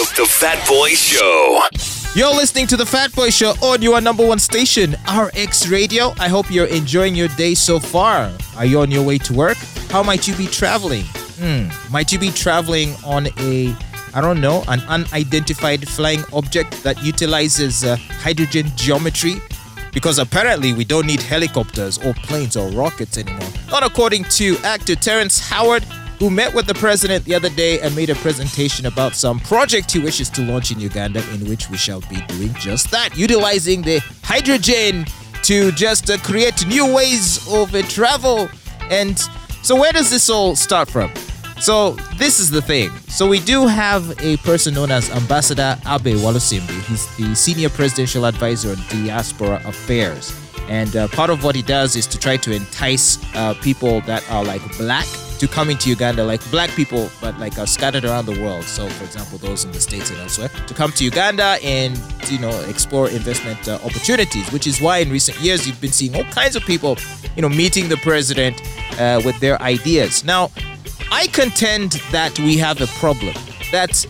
The, the Fat Boy Show. You're listening to the Fat Boy Show on your number one station, RX Radio. I hope you're enjoying your day so far. Are you on your way to work? How might you be traveling? Hmm. Might you be traveling on a, I don't know, an unidentified flying object that utilizes uh, hydrogen geometry? Because apparently we don't need helicopters or planes or rockets anymore. Not according to actor Terrence Howard, who met with the president the other day and made a presentation about some project he wishes to launch in Uganda, in which we shall be doing just that, utilizing the hydrogen to just uh, create new ways of uh, travel. And so, where does this all start from? So, this is the thing. So, we do have a person known as Ambassador Abe Walusimbi. He's the senior presidential advisor on diaspora affairs. And uh, part of what he does is to try to entice uh, people that are like black to come into Uganda, like black people, but like are scattered around the world. So, for example, those in the States and elsewhere, to come to Uganda and, you know, explore investment uh, opportunities, which is why in recent years you've been seeing all kinds of people, you know, meeting the president uh, with their ideas. Now, I contend that we have a problem. That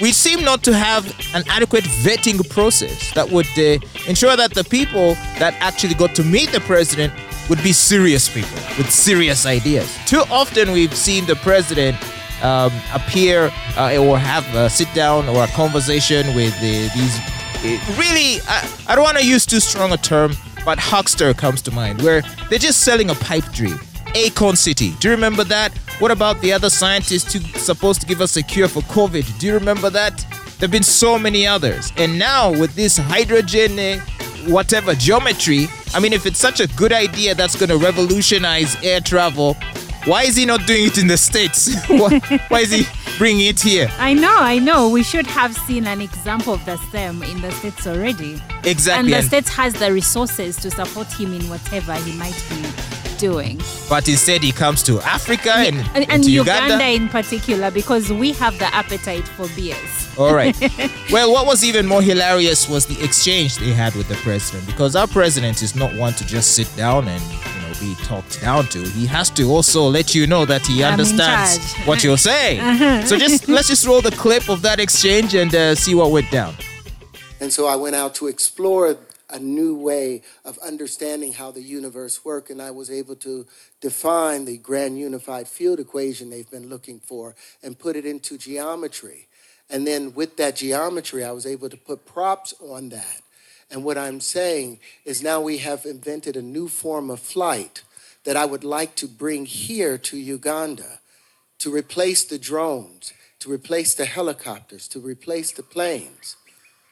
we seem not to have an adequate vetting process that would uh, ensure that the people that actually got to meet the president would be serious people with serious ideas. Too often we've seen the president um, appear uh, or have a sit down or a conversation with uh, these uh, really, I, I don't want to use too strong a term, but huckster comes to mind, where they're just selling a pipe dream. Akon City. Do you remember that? What about the other scientists who supposed to give us a cure for COVID? Do you remember that? There have been so many others. And now with this hydrogen, uh, whatever geometry, I mean, if it's such a good idea that's going to revolutionize air travel, why is he not doing it in the States? why, why is he bringing it here? I know, I know. We should have seen an example of the same in the States already. Exactly. And the States has the resources to support him in whatever he might be doing. but instead, he comes to Africa and, And, and Uganda. Uganda. in particular, because we have the appetite for beers. All right. well, what was even more hilarious was the exchange they had with the president because our president is not one to just sit down and you know be talked down to. He has to also let you know that he I'm understands what you're saying. so just let's just roll the clip of that exchange and uh, see what went down. And so I went out to explore a new way of understanding how the universe works, and I was able to define the grand unified field equation they've been looking for and put it into geometry. And then with that geometry, I was able to put props on that. And what I'm saying is now we have invented a new form of flight that I would like to bring here to Uganda to replace the drones, to replace the helicopters, to replace the planes.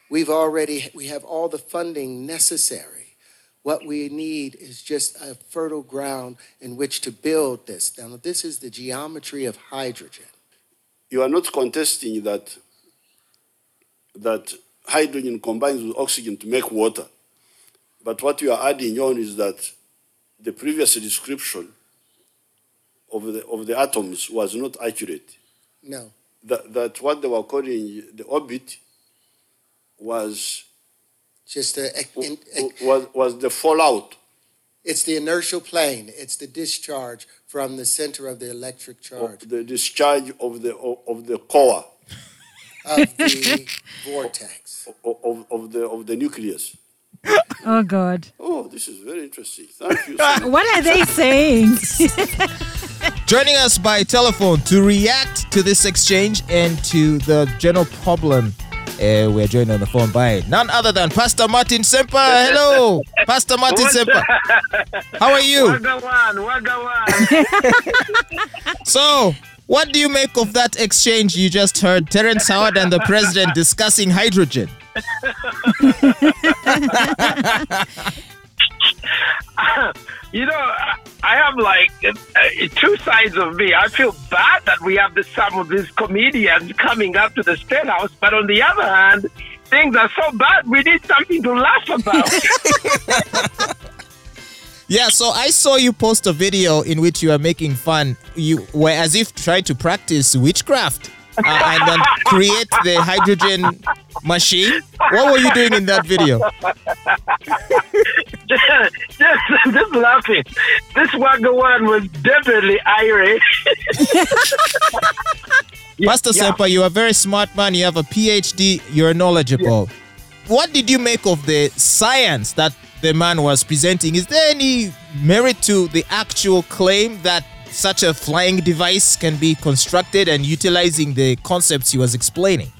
We've already we have all the funding necessary. What we need is just a fertile ground in which to build this. Now this is the geometry of hydrogen. you are not contesting that that hydrogen combines with oxygen to make water. But what you are adding on is that the previous description of the, of the atoms was not accurate. No. That, that what they were calling the orbit was, Just a, in- was, was the fallout. it's the inertial plane. It's the discharge from the center of the electric charge of the discharge of the, of the core of the vortex. of, of, of, the, of the nucleus. Oh, God. Oh, this is very interesting. Thank you. so much. What are they saying? Joining us by telephone to react to this exchange and to the general problem. Uh, we're joined on the phone by none other than Pastor Martin Ssempa. Hello, Pastor Martin Ssempa. How are you? Wagawan, Wagawan. So, what do you make of that exchange you just heard? Terrence Howard and the president discussing hydrogen. you know, I- have like uh, two sides of me. I feel bad that we have this, some of these comedians coming up to the State House, but on the other hand, things are so bad, we need something to laugh about. Yeah, so I saw you post a video in which you are making fun. You were as if trying to practice witchcraft uh, and then create the hydrogen machine. What were you doing in that video? just, just, just laughing. This Wagawan was definitely Irish. Yeah, Pastor yeah. Ssempa, you're a very smart man. You have a PhD. You're knowledgeable. What did you make of the science that the man was presenting? Is there any merit to the actual claim that such a flying device can be constructed and utilizing the concepts he was explaining?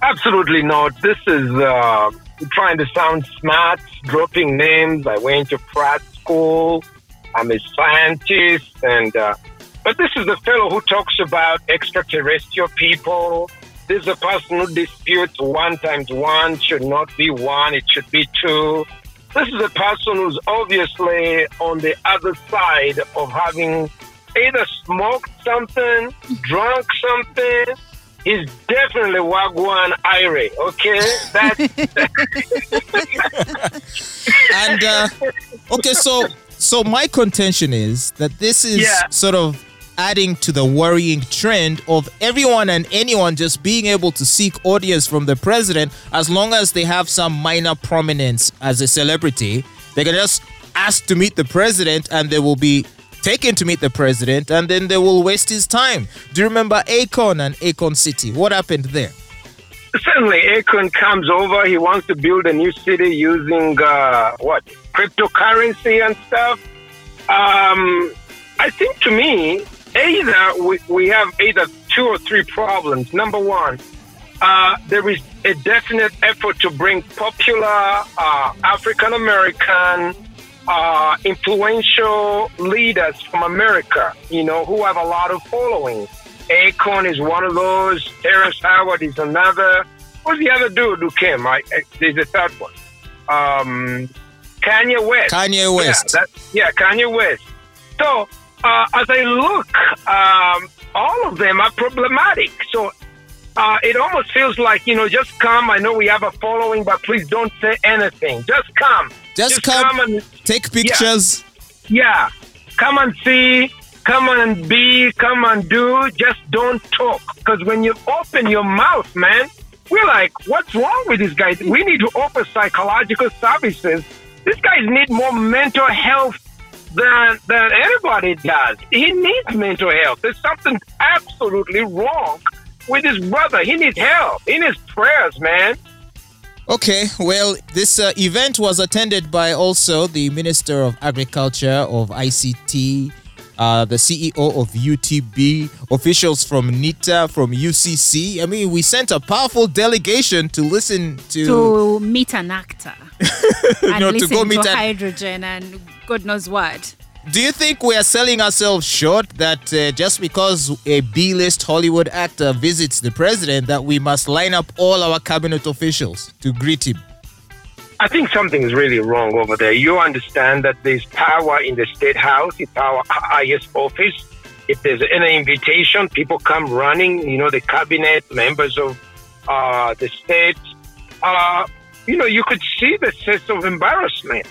Absolutely not. This is uh, trying to sound smart, dropping names. I went to Pratt School. I'm a scientist, and uh, but this is the fellow who talks about extraterrestrial people. This is a person who disputes one times one should not be one; it should be two. This is a person who's obviously on the other side of having either smoked something, drunk something. He's definitely Wagwan Ire, okay? That's And uh, okay, so so my contention is that this is Yeah. sort of adding to the worrying trend of everyone and anyone just being able to seek audience from the president as long as they have some minor prominence as a celebrity. They can just ask to meet the president and they will be taken to meet the president and then they will waste his time. Do you remember Akon and Akon City? What happened there? certainly Akon comes over. He wants to build a new city using uh, what cryptocurrency and stuff. Um, I think to me, either we, we have either two or three problems. Number one, uh, there is a definite effort to bring popular uh, African American uh, influential leaders from America, you know, who have a lot of following. Akon is one of those. Terrence Howard is another. Who's the other dude who came? I, I, there's a third one. Um, Kanye West. Kanye West. Yeah, that, yeah Kanye West. So uh, as I look, um, all of them are problematic. So uh, it almost feels like you know, just come. I know we have a following, but please don't say anything. Just come. Just come. and Take pictures. yeah, come and see. Come and be. Come and do. Just don't talk. Because when you open your mouth, man, we're like, what's wrong with these guys? We need to offer psychological services. These guys need more mental health than than anybody does. He needs mental health. There's something absolutely wrong with his brother. He needs help. He needs prayers, man. Okay, well, this uh, event was attended by also the Minister of Agriculture of ICT, uh, the CEO of UTB, officials from NITA, from UCC. I mean, we sent a powerful delegation to listen to. to meet an actor and No, to listen go to, meet an- hydrogen and God knows what. Do you think we are selling ourselves short that uh, just because a B-list Hollywood actor visits the president, that we must line up all our cabinet officials to greet him? I think something's really wrong over there. You understand that there's power in the state house, it's our highest office. If there's any invitation, people come running, you know, the cabinet, members of uh, the state. Uh, you know, you could see the sense of embarrassment.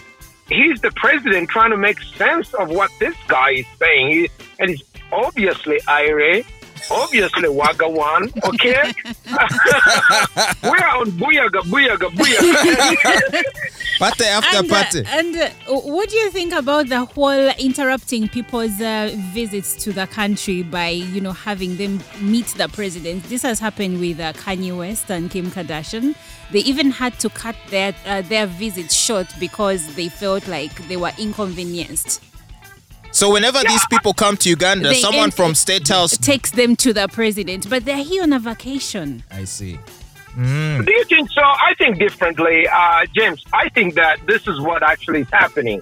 He's the president trying to make sense of what this guy is saying. He, and he's obviously IRA, obviously Wagawan, okay? We're on Booyaga, Booyaga, Booyaga. Party after and, uh, party. and uh, what do you think about the whole interrupting people's uh, visits to the country by, you know, having them meet the president? This has happened with uh, Kanye West and Kim Kardashian. They even had to cut their uh, their visits short because they felt like they were inconvenienced. So whenever these people come to Uganda, They someone from State House. takes them to the president, but they're here on a vacation. I see. Do you think so? I think differently, uh, James. I think that this is what actually is happening.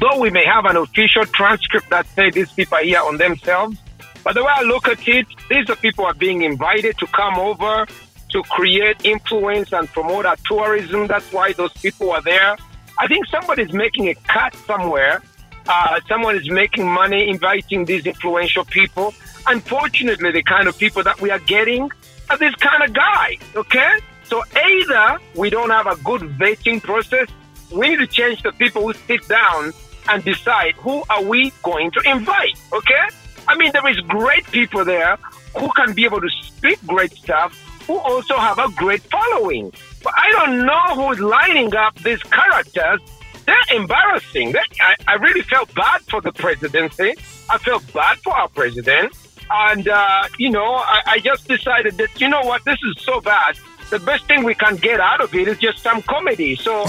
Though we may have an official transcript that say these people are here on themselves, but the way I look at it, these are people who are being invited to come over to create influence and promote our tourism. That's why those people are there. I think somebody's making a cut somewhere. Uh, someone is making money inviting these influential people. Unfortunately, the kind of people that we are getting are this kind of guy, okay? So either we don't have a good vetting process, we need to change the people who sit down and decide who are we going to invite, okay? I mean, there is great people there who can be able to speak great stuff, who also have a great following. But I don't know who's lining up these characters. They're embarrassing. They, I, I really felt bad for the presidency. I felt bad for our president. And, uh, you know, I, I just decided that, you know what, this is so bad. The best thing we can get out of it is just some comedy. So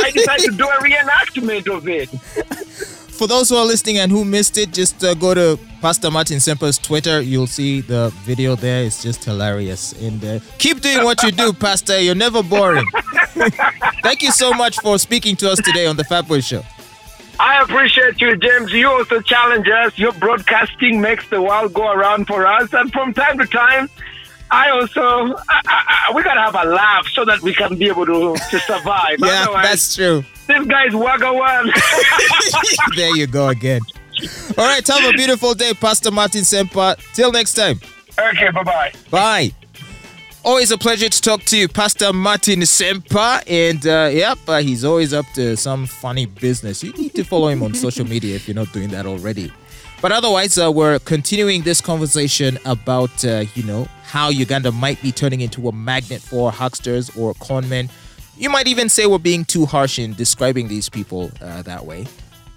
I decided to do a reenactment of it. For those who are listening and who missed it, just uh, go to Pastor Martin Ssempa's Twitter. You'll see the video there. It's just hilarious. And uh, keep doing what you do, Pastor. You're never boring. Thank you so much for speaking to us today on the Fat Boy Show. I appreciate you, James. You also challenge us. Your broadcasting makes the world go around for us. And from time to time, I also, I, I, we got to have a laugh so that we can be able to, to survive. yeah, Otherwise, that's true. this guy's wagga one. there you go again. All right, have a beautiful day, Pastor Martin Ssempa. Till next time. okay, bye bye. Bye. Always a pleasure to talk to you, Pastor Martin Ssempa. And uh, yep, uh, he's always up to some funny business. You need to follow him on social media if you're not doing that already. But otherwise, uh, we're continuing this conversation about, uh, you know, how Uganda might be turning into a magnet for hucksters or conmen. You might even say we're being too harsh in describing these people uh, that way.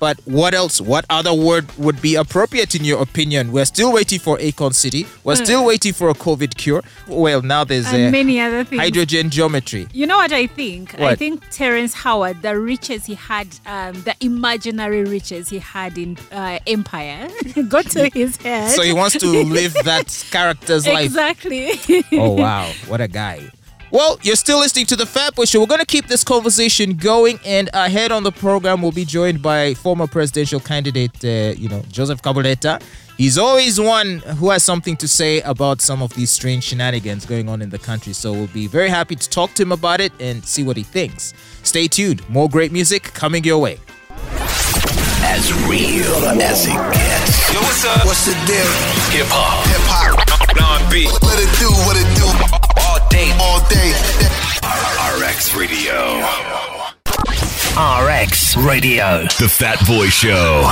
But what else? What other word would be appropriate in your opinion? We're still waiting for Akon City. We're still waiting for a COVID cure. Well, now there's and a many other things. hydrogen geometry. You know what I think? I think Terrence Howard, the riches he had, um, the imaginary riches he had in uh, Empire, got to his head. So he wants to live that character's life. exactly. Oh wow, what a guy. Well, you're still listening to the Fat Boy Show. We're going to keep this conversation going, and ahead on the program, we'll be joined by former presidential candidate, uh, you know, Joseph Kabuleta. He's always one who has something to say about some of these strange shenanigans going on in the country. So we'll be very happy to talk to him about it and see what he thinks. Stay tuned. More great music coming your way. As real as it gets. Yo, what's up? What's the deal? Hip hop. Hip hop. Non-beat. What it do? What it do? All day. All day. RX Radio. RX Radio. The Fat Boy Show.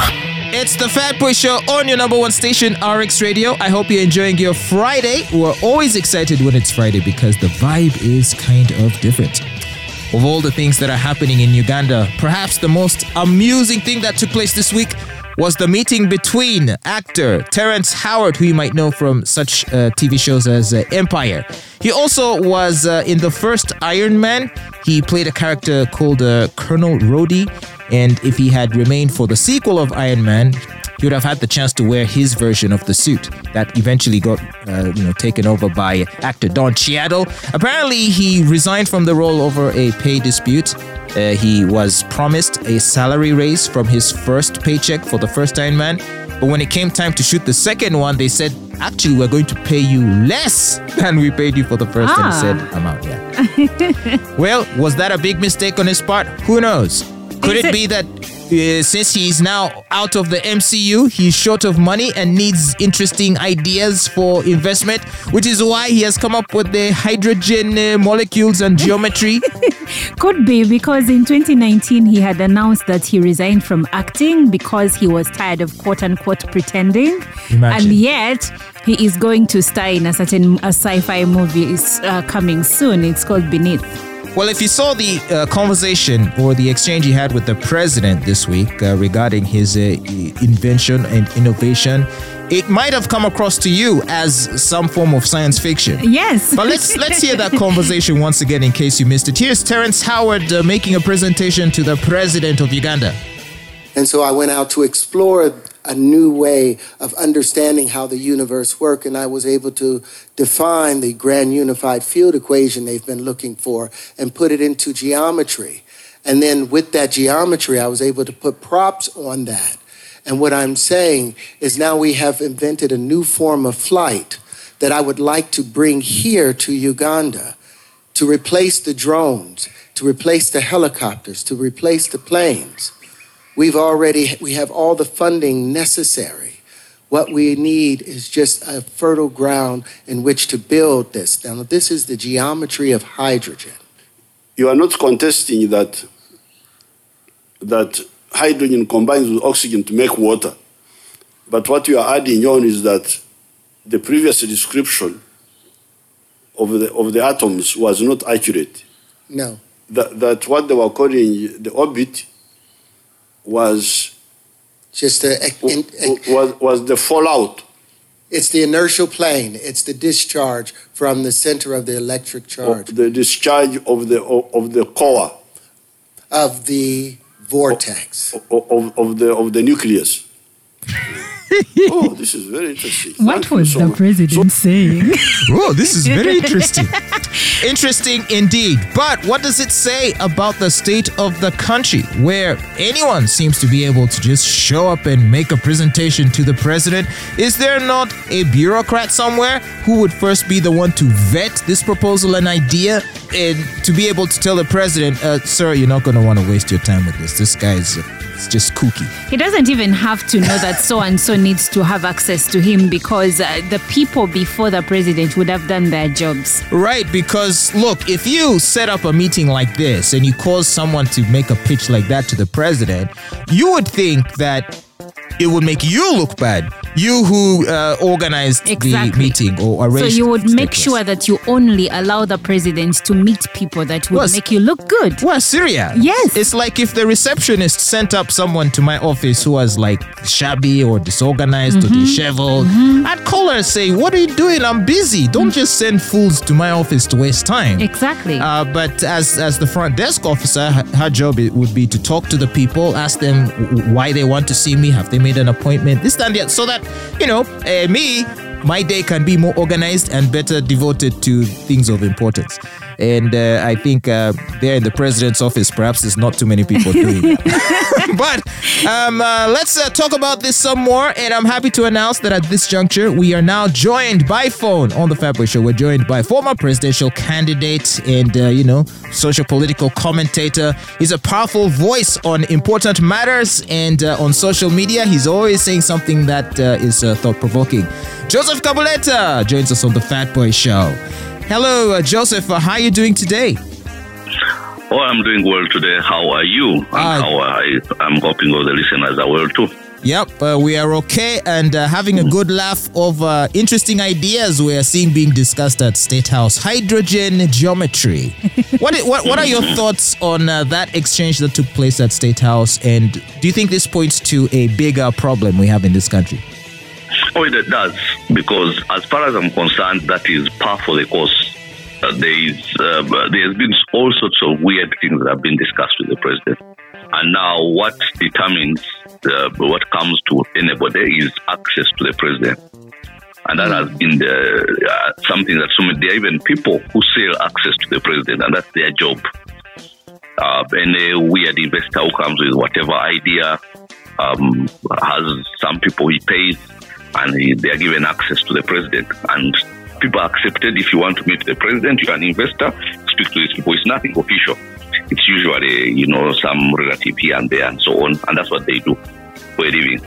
It's the Fat Boy Show on your number one station, RX Radio. I hope you're enjoying your Friday. We're always excited when it's Friday because the vibe is kind of different. Of all the things that are happening in Uganda, perhaps the most amusing thing that took place this week was the meeting between actor Terrence Howard, who you might know from such uh, TV shows as uh, Empire. He also was uh, in the first Iron Man. He played a character called uh, Colonel Rhodey, and if he had remained for the sequel of Iron Man, he would have had the chance to wear his version of the suit that eventually got uh, you know taken over by actor Don Cheadle. Apparently, he resigned from the role over a pay dispute. Uh, he was promised a salary raise from his first paycheck for the first Iron Man, but when it came time to shoot the second one, they said, "Actually, we're going to pay you less than we paid you for the first." And he Ah. said, "I'm out." Yeah. well, was that a big mistake on his part? Who knows? Could it it- be that uh, since he's now out of the MCU, he's short of money and needs interesting ideas for investment, which is why he has come up with the hydrogen uh, molecules and geometry. Could be because in 2019 he had announced that he resigned from acting because he was tired of quote unquote pretending. Imagine. And yet he is going to star in a certain a sci-fi movie is uh, coming soon. It's called Beneath. Well, if you saw the uh, conversation or the exchange he had with the president this week uh, regarding his uh, invention and innovation, it might have come across to you as some form of science fiction. Yes. But let's let's hear that conversation once again in case you missed it. Here's Terrence Howard uh, making a presentation to the president of Uganda. And so I went out to explore a new way of understanding how the universe works, and I was able to define the grand unified field equation they've been looking for and put it into geometry. And then with that geometry, I was able to put props on that. And what I'm saying is now we have invented a new form of flight that I would like to bring here to Uganda to replace the drones, to replace the helicopters, to replace the planes. We've already we have all the funding necessary. What we need is just a fertile ground in which to build this. Now this is the geometry of hydrogen. You are not contesting that that hydrogen combines with oxygen to make water. But what you are adding on is that the previous description of the, of the atoms was not accurate. No. That, that what they were calling the orbit was, Just a, in- was, was the fallout It's the inertial plane. It's the discharge from the center of the electric charge of the discharge of the of, of the core of the vortex. of, of, of the of the nucleus. oh, this is very interesting. What Thank was so the much. president saying? Oh, this is very interesting. interesting indeed. But what does it say about the state of the country where anyone seems to be able to just show up and make a presentation to the president? Is there not a bureaucrat somewhere who would first be the one to vet this proposal and idea and to be able to tell the president, uh, sir, you're not going to want to waste your time with this. This guy's uh, it's just kooky. He doesn't even have to know that so and so needs to have access to him because uh, the people before the president would have done their jobs. Right, because look, if you set up a meeting like this and you cause someone to make a pitch like that to the president, you would think that it would make you look bad. You who uh, organized the meeting or arranged. So you would make sure place. that you only allow the president to meet people that would Well, make you look good. Well, Syria. Yes. It's like if the receptionist sent up someone to my office who was like shabby or disorganized Mm-hmm. or disheveled, I'd call her and say, What are you doing? I'm busy. Don't just send fools to my office to waste time. Exactly. Uh, but as as the front desk officer, her, job it would be to talk to the people, ask them why they want to see me, have they made an appointment, this and that, so that you know uh, me, my day can be more organized and better devoted to things of importance. And uh, I think uh, there in the president's office, perhaps there's not too many people doing that. but um, uh, let's uh, talk about this some more. And I'm happy to announce that at this juncture, we are now joined by phone on the Fatboy Show. We're joined by former presidential candidate and, uh, you know, social political commentator. He's a powerful voice on important matters and uh, on social media. He's always saying something that uh, is uh, thought provoking. Joseph Kabuleta joins us on the Fatboy Show. Hello, uh, Joseph. Uh, how are you doing today? Oh, I'm doing well today. How are you? And Ah. how I, I'm hoping all the listeners are well too. Yep, uh, we are okay and uh, having a good laugh of uh, interesting ideas we are seeing being discussed at State House. Hydrogen geometry. what, what what are your thoughts on uh, that exchange that took place at State House? And do you think this points to a bigger problem we have in this country? Oh, it does because as far as I'm concerned, that is par for the course. Uh, there is uh, there has been all sorts of weird things that have been discussed with the president, and now what determines uh, what comes to anybody is access to the president. And that has been the, uh, something that so many, there are even people who sell access to the president, and that's their job. uh, any weird investor who comes with whatever idea um, has some people he pays and he, they are given access to the president. And people are accepted. If you want to meet the president you're an investor. Speak to these people. It's nothing official. It's usually you know some relative here and there and so on. And that's what they do. For a living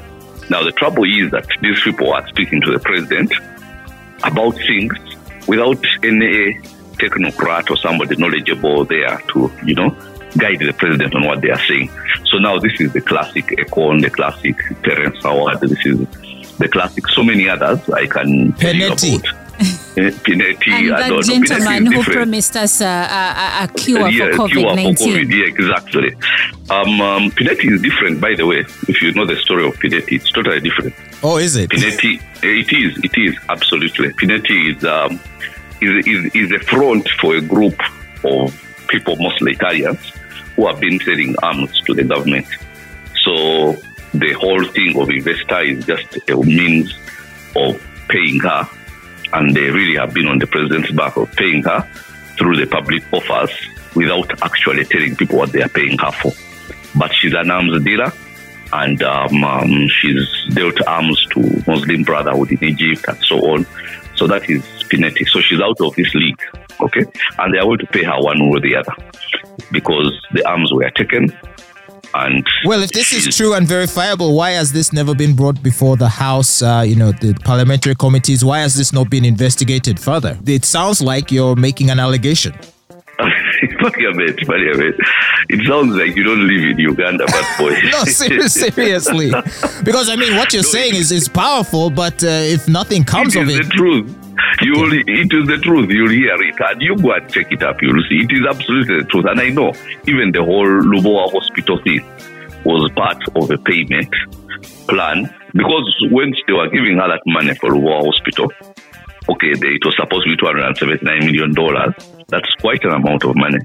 now the trouble is that these people are speaking to the president about things without any technocrat or somebody knowledgeable there to, you know, guide the president on what they are saying. So now this is the classic Akon, the classic Terrence Howard, this is the classic, so many others I can tell you Pinetti. Eh, Pinetti, and that know, gentleman who promised us a, a, a- a cure yeah, for COVID for COVID, 19. yeah, exactly. Um, um, Pinetti is different, by the way. If you know the story of Pinetti, it's totally different. Oh, is it? Pinetti, it is, it is absolutely. Pinetti is um, is, is is a front for a group of people, mostly Italians, who have been selling arms to the government. So the whole thing of investor is just a means of paying her, and they really have been on the president's back of paying her through the public offers without actually telling people what they are paying her for. But she's an arms dealer and um, um, she's dealt arms to Muslim Brotherhood in Egypt and so on. So that is Pinetti. So she's out of this league, okay? And they are going to pay her one way or the other because the arms were taken. And Well, if this is true and verifiable, why has this never been brought before the House, uh, you know, the parliamentary committees? Why has this not been investigated further? It sounds like you're making an allegation. funny a bit, funny a bit. It sounds like you don't live in Uganda, but boy. No, ser- seriously. Because, I mean, what you're saying is, is powerful, but uh, if nothing comes it of is it. the truth. You will, it is the truth. You'll hear it, and you go and check it up. You'll see it is absolutely the truth. And I know even the whole Lubowa hospital thing was part of a payment plan Because when they were giving her that money for Ruwa Hospital, okay, they, it was supposed to be $279 million. That's quite an amount of money.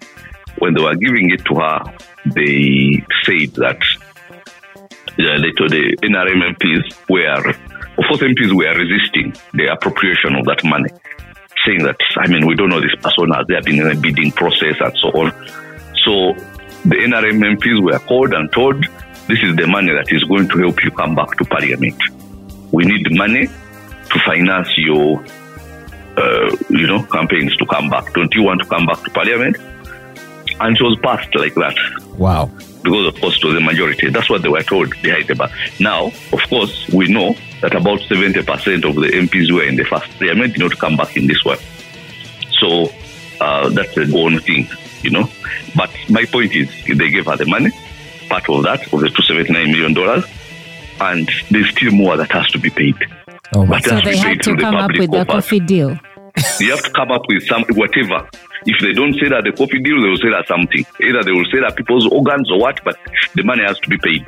When they were giving it to her, they said that they the NRM MPs were, of course, MPs were resisting the appropriation of that money, saying that, I mean, we don't know this person, has there been in a bidding process and so on. So the NRM MPs were called and told, this is the money that is going to help you come back to parliament. We need money to finance your, uh, you know, campaigns to come back. Don't you want to come back to parliament? And it was passed like that Wow. Because of course it was the majority. That's what they were told behind the bar. Now, of course, we know that about 70% of the MPs were in the first parliament did not come back in this one. So uh, that's a own thing, you know. But my point is, they gave her the money, part of that, of the $279 million, and there's still more that has to be paid. Oh my. But So they be had to come up with the coffers. coffee deal. You have to come up with some whatever. If they don't say that the coffee deal, they will say that something. Either they will say that people's organs or what, but the money has to be paid.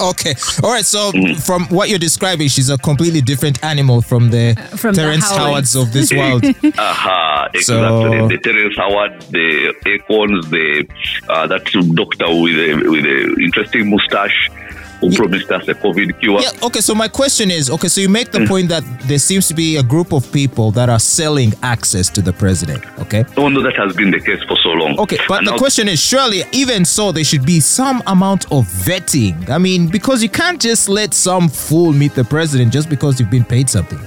Okay. All right. So Mm. from what you're describing, she's a completely different animal from the from the Terrence Howards. Howards of this world. Aha, exactly. So- the Terrence Howard, the Akons, the uh, that doctor with a with a interesting mustache who Ye- promised us a COVID cure. yeah. Okay. So my question is, okay. So you make Mm. the point that there seems to be a group of people that are selling access to the president. Okay. No, no, that has been the case for so long. Okay, but And the now- question is surely, even so, there should be some amount of vetting. I mean, because you can't just let some fool meet the president just because you've been paid something.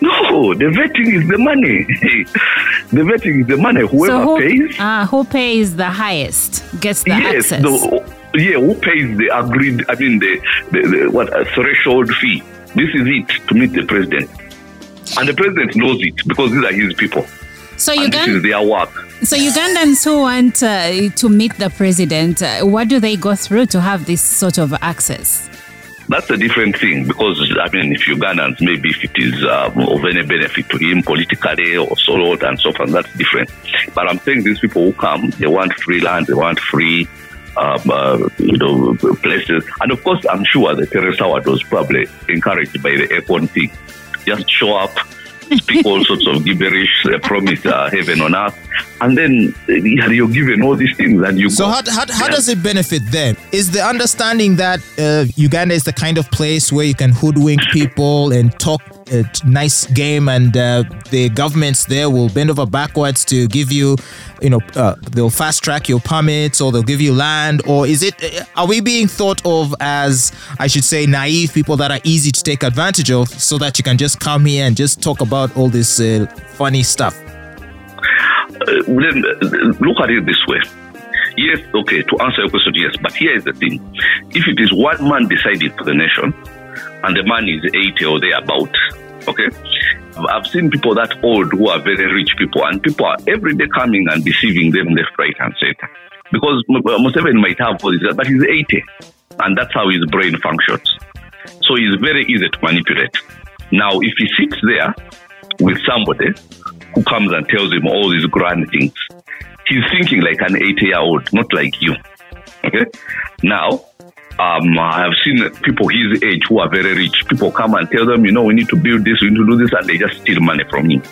No, the vetting is the money. the vetting is the money. Whoever so who, pays, uh, who pays the highest gets the yes, access. the- yeah, who pays the agreed? I mean, the, the, the what a threshold fee. This is it to meet the president, and the president knows it because these are his people, so and this is their work. so Ugandans who want uh, to meet the president, uh, what do they go through to have this sort of access? That's a different thing because I mean, if Ugandans maybe if it is um, of any benefit to him politically or so on and so forth, that's different. But I'm saying these people who come, they want free land, they want free, um, uh, you know, places, and of course, I'm sure that Teresa Howard was probably encouraged by the Akon thing. Just show up, speak all sorts of gibberish, uh, promise uh, heaven on earth, and then you're given all these things, and you So go. how, how, how Yeah. does it benefit them? Is the understanding that uh, Uganda is the kind of place where you can hoodwink people and talk a nice game, and uh, the governments there will bend over backwards to give you, you know, uh, they'll fast track your permits or they'll give you land, or is it? uh, Are we being thought of as I should say naive people that are easy to take advantage of, so that you can just come here and just talk about all this uh, funny stuff? uh, uh, look at it this way. Yes, okay, to answer your question, yes. But here is the thing. If it is one man decided for the nation and the man is 80 or thereabout, okay, I've seen people that old who are very rich people and people are every day coming and deceiving them left, right, and center. Because M- uh, Museveni might have all this, but he's 80 and that's how his brain functions. So he's very easy to manipulate. Now, if he sits there with somebody who comes and tells him all these grand things, he's thinking like an 80 year old, not like you. Okay? Now, um, I have seen people his age who are very rich. People come and tell them, you know, we need to build this, we need to do this, and they just steal money from him.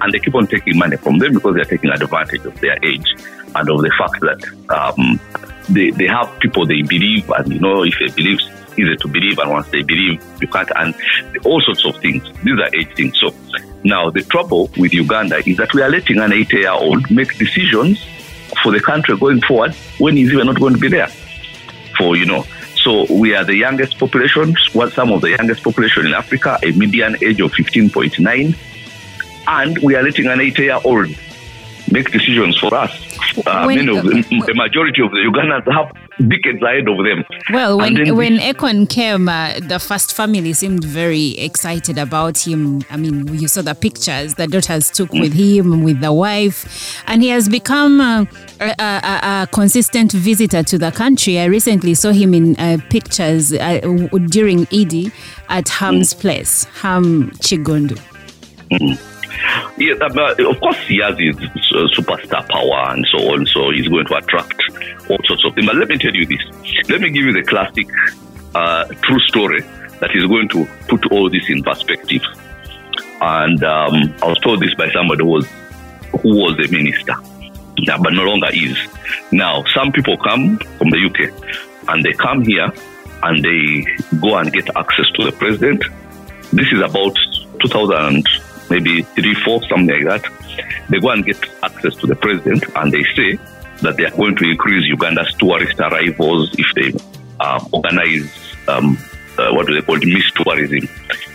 And they keep on taking money from them because they're taking advantage of their age and of the fact that um, they, they have people they believe, and you know, if they believe, it's easy to believe, and once they believe, you can't, and all sorts of things. These are age things. So now the trouble with Uganda is that we are letting an 80 year old make decisions for the country going forward when he's even not going to be there. For you know, so we are the youngest population, what some of the youngest population in Africa, a median age of 15.9, and we are letting an eight year old make decisions for us. Uh, When- many of them, the majority of the Ugandans have decades ahead of them. Well, when when Akon came, uh, the first family seemed very excited about him. I mean, you saw the pictures the daughters took Mm. with him, with the wife, and he has become uh, a, a, a- a consistent visitor to the country. I recently saw him in uh, pictures uh, during Eid at Mm. Ham's place, Ham Kiggundu. Yeah, um, uh, of course, he has his uh, superstar power and so on, so he's going to attract all sorts of things. But let me tell you this. Let me give you the classic uh, true story that is going to put all this in perspective. And um, I was told this by somebody who was who was a minister, but no longer is. Now, some people come from the UK and they come here and they go and get access to the president. This is about 2000, maybe three, four, something like that. They go and get access to the president and they say that they are going to increase Uganda's tourist arrivals if they um, organize um, uh, what do they call it, Miss Tourism.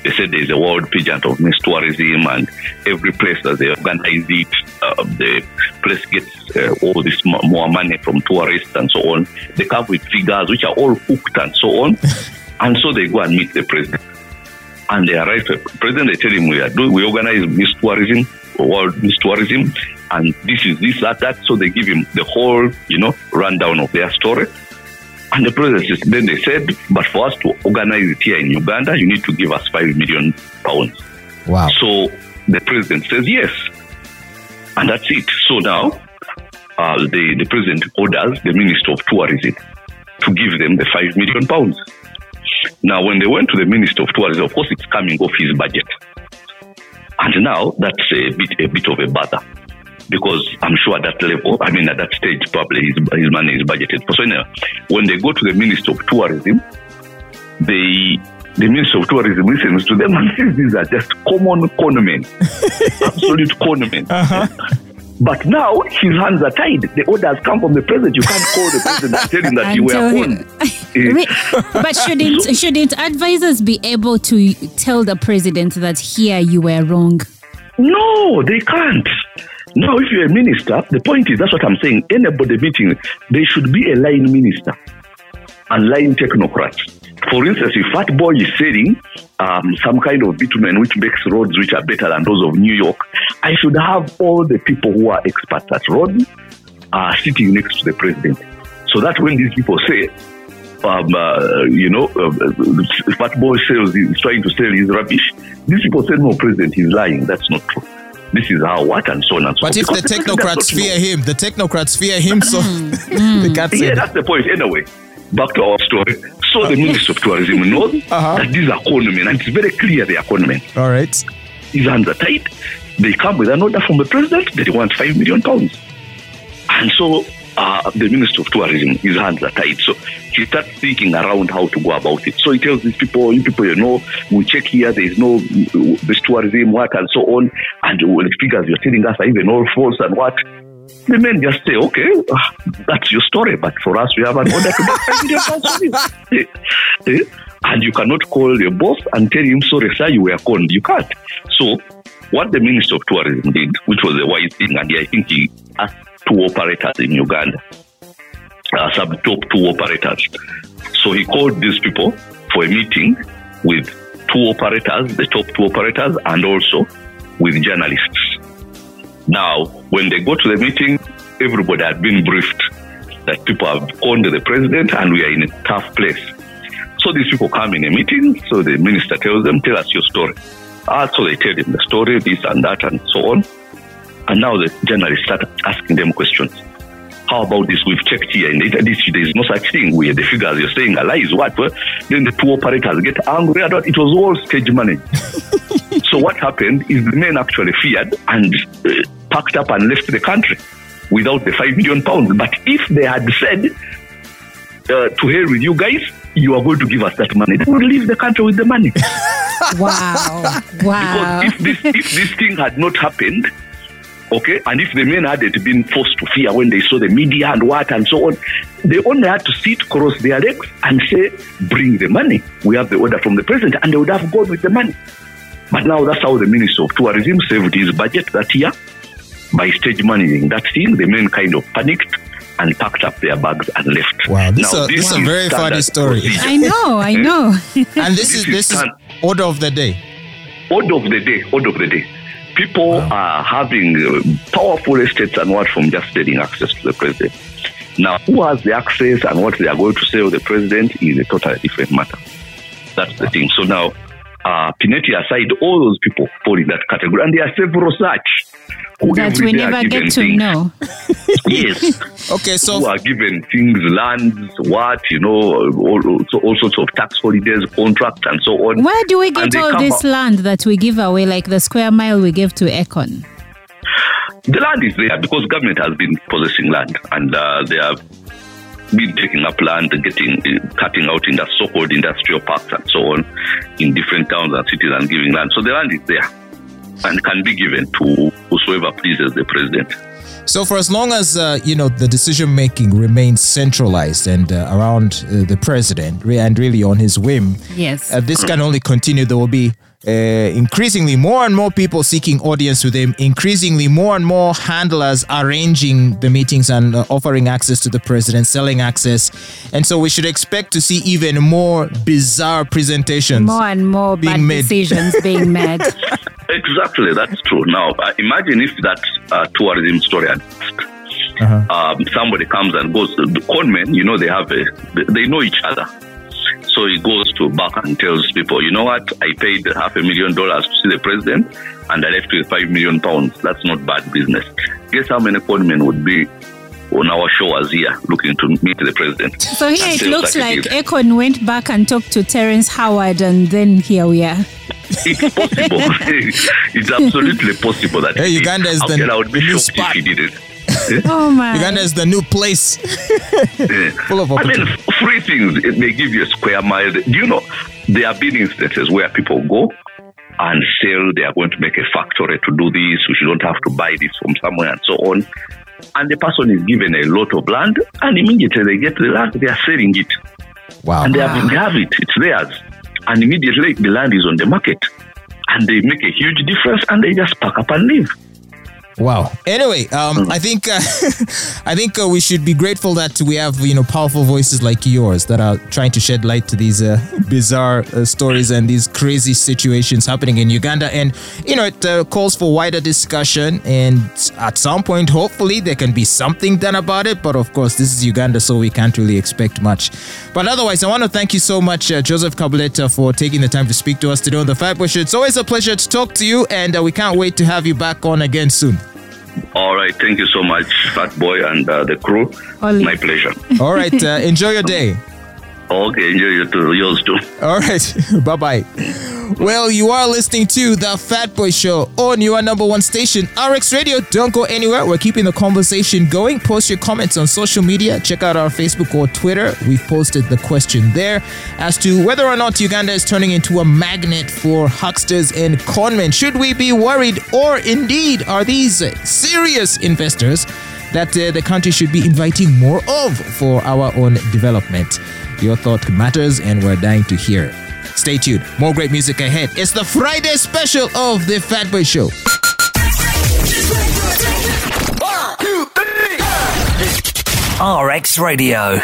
They said there's a world pageant of Miss Tourism, and every place that they organize it, uh, the place gets uh, all this mo- more money from tourists and so on. They come with figures which are all hooked and so on, and so they go and meet the president. And they arrive at the president. They tell him we are doing, we organize Miss Tourism, World Miss Tourism, and this is this that that. So they give him the whole you know rundown of their story. And the president says, then they said, but for us to organize it here in Uganda, you need to give us five million pounds. Wow. So the president says yes, and that's it. So now uh, the the president orders the minister of tourism to give them the five million pounds. Now, when they went to the minister of tourism, of course, it's coming off his budget, and now that's a bit a bit of a bother because I'm sure at that level, I mean, at that stage, probably his, his money is budgeted for. So, anyway, when they go to the Minister of Tourism, they the Minister of Tourism listens to them and says these are just common conmen, absolute conmen. But now his hands are tied. The orders come from the president. You can't call the president and tell him that you were tell him- con. Eh, Wait, but shouldn't shouldn't advisors be able to tell the president that here you were wrong? No, they can't. Now, if you're a minister, the point is that's what I'm saying. Anybody meeting, there should be a line minister and line technocrats. For instance, if Fat Boy is selling um, some kind of bitumen which makes roads which are better than those of New York, I should have all the people who are experts at roads uh, sitting next to the president. So that when these people say, um, uh, you know, uh, uh, Fat Boy sells, he's trying to sell his rubbish, these people say, no, president, he's lying. That's not true. This is how, what, and so on and so But on. if the Because president technocrats does not know. fear him, the technocrats fear him, so they can't say Yeah, that. that's the point. Anyway, back to our story. So the uh-huh. Minister of Tourism knows Uh-huh. that these are conmen, and it's very clear they are conmen. All right. His hands are tied. They come with an order from the president that they want five million pounds. And so uh, the Minister of Tourism, his hands are tied. So he starts thinking around how to go about it. So he tells these people, you people, you know, we check here, there is no uh, this tourism, what, and so on. And uh, the figures you're telling us are even all false and what. The men just say, okay, ah, that's your story, but for us, we have an order to buy. Eh, eh, And you cannot call your boss and tell him, sorry, sir, you were conned. You can't. So, what the Minister of Tourism did, which was a wise thing, and I think he asked two operators in Uganda, uh, some top two operators. So he called these people for a meeting with two operators, the top two operators, and also with journalists. Now, when they go to the meeting, everybody had been briefed that people have conned the president and we are in a tough place. So these people come in a meeting, so the minister tells them, Tell us your story. Ah, so they tell him the story, this and that, and so on. And now the journalists start asking them questions. How about this? We've checked here and it- this, there is no such thing. We the figures you're saying are lies. What? Well, then the two operators get angry. I thought It was all stage managed. so what happened is the men actually feared and uh, packed up and left the country without the five million pounds. But if they had said, uh, "To hell with you guys," you are going to give us that money, they would leave the country with the money. Wow, wow. Because if this if this thing had not happened, okay, and if the men hadn't been forced to fear when they saw the media and what and so on, they only had to sit cross their legs and say, "Bring the money. We have the order from the president," and they would have gone with the money. But now that's how the Minister of Tourism saved his budget that year by stage managing that thing. The men kind of panicked and packed up their bags and left. Wow, this Now, a- this is a very funny story. procedure. I know, I know. And this is This is this is order of the day. order of the day, order of the day. People are having uh, powerful estates and what from just getting access to the president. Now, who has the access and what they are going to say of the president is a totally different matter. That's the thing. So now, uh, Pinetti aside, all those people fall in that category, and there are several such That we never get to things. know. Yes. Okay, so who are given things, lands, what, you know, all, all, all sorts of tax holidays, contracts, and so on. Where do we get all this up- land that we give away, like the square mile we gave to Akon? The land is there because government has been possessing land and uh, they have been taking up land, getting, uh, cutting out in the so-called industrial parks and so on in different towns and cities and giving land. So the land is there and can be given to whosoever pleases the president. So for as long as uh, you know the decision making remains centralized and uh, around uh, the president and really on his whim, Yes. uh, this can only continue. There will be uh, increasingly more and more people seeking audience with him. Increasingly more and more handlers arranging the meetings and uh, offering access to the president, selling access, and so we should expect to see even more bizarre presentations. more and more being bad made. decisions being made. Exactly, that's true. Now, uh, imagine if that uh, tourism story had um, somebody comes and goes. The conmen, you know, they have a, they- they know each other. So he goes to back and tells people, you know what? I paid half a million dollars to see the president, and I left with five million pounds. That's not bad business. Guess how many conmen would be on our shores here looking to meet the president? So here it looks that like is. Akon went back and talked to Terrence Howard, and then here we are. It's possible. it's absolutely possible that. Hey. Uganda is the- Okay, I would be the new shocked spot. If he did it. Oh my! Uganda is the new place. Full of I mean, opportunity. free things, it may give you a square mile. Do you know, there have been instances where people go and sell, they are going to make a factory to do this, we don't have to buy this from somewhere and so on. And the person is given a lot of land, and immediately they get the land, they are selling it. Wow. And they have, they have it, it's theirs. And immediately the land is on the market. And they make a huge difference, and they just pack up and leave. Wow. Anyway, um, I think uh, I think uh, we should be grateful that we have you know powerful voices like yours that are trying to shed light to these uh, bizarre uh, stories and these crazy situations happening in Uganda. And you know it uh, calls for wider discussion. And at some point, hopefully, there can be something done about it. But of course, this is Uganda, so we can't really expect much. But otherwise, I want to thank you so much, uh, Joseph Kabuleta, for taking the time to speak to us today on the Fat Boy Show. It's always a pleasure to talk to you, and uh, we can't wait to have you back on again soon. All right, thank you so much, Fat Boy and uh, the crew. Oli. My pleasure. All right. Uh, enjoy your day. Okay, enjoy your too, yours too. All right. bye bye. Well, you are listening to The Fat Boy Show on your number one station, RX Radio. Don't go anywhere. We're keeping the conversation going. Post your comments on social media. Check out our Facebook or Twitter. We've posted the question there as to whether or not Uganda is turning into a magnet for hucksters and conmen. Should we be worried, or indeed are these serious investors that uh, the country should be inviting more of for our own development? Your thought matters, and we're dying to hear. It. Stay tuned. More great music ahead. It's the Friday special of the Fat Boy Show. RX Radio.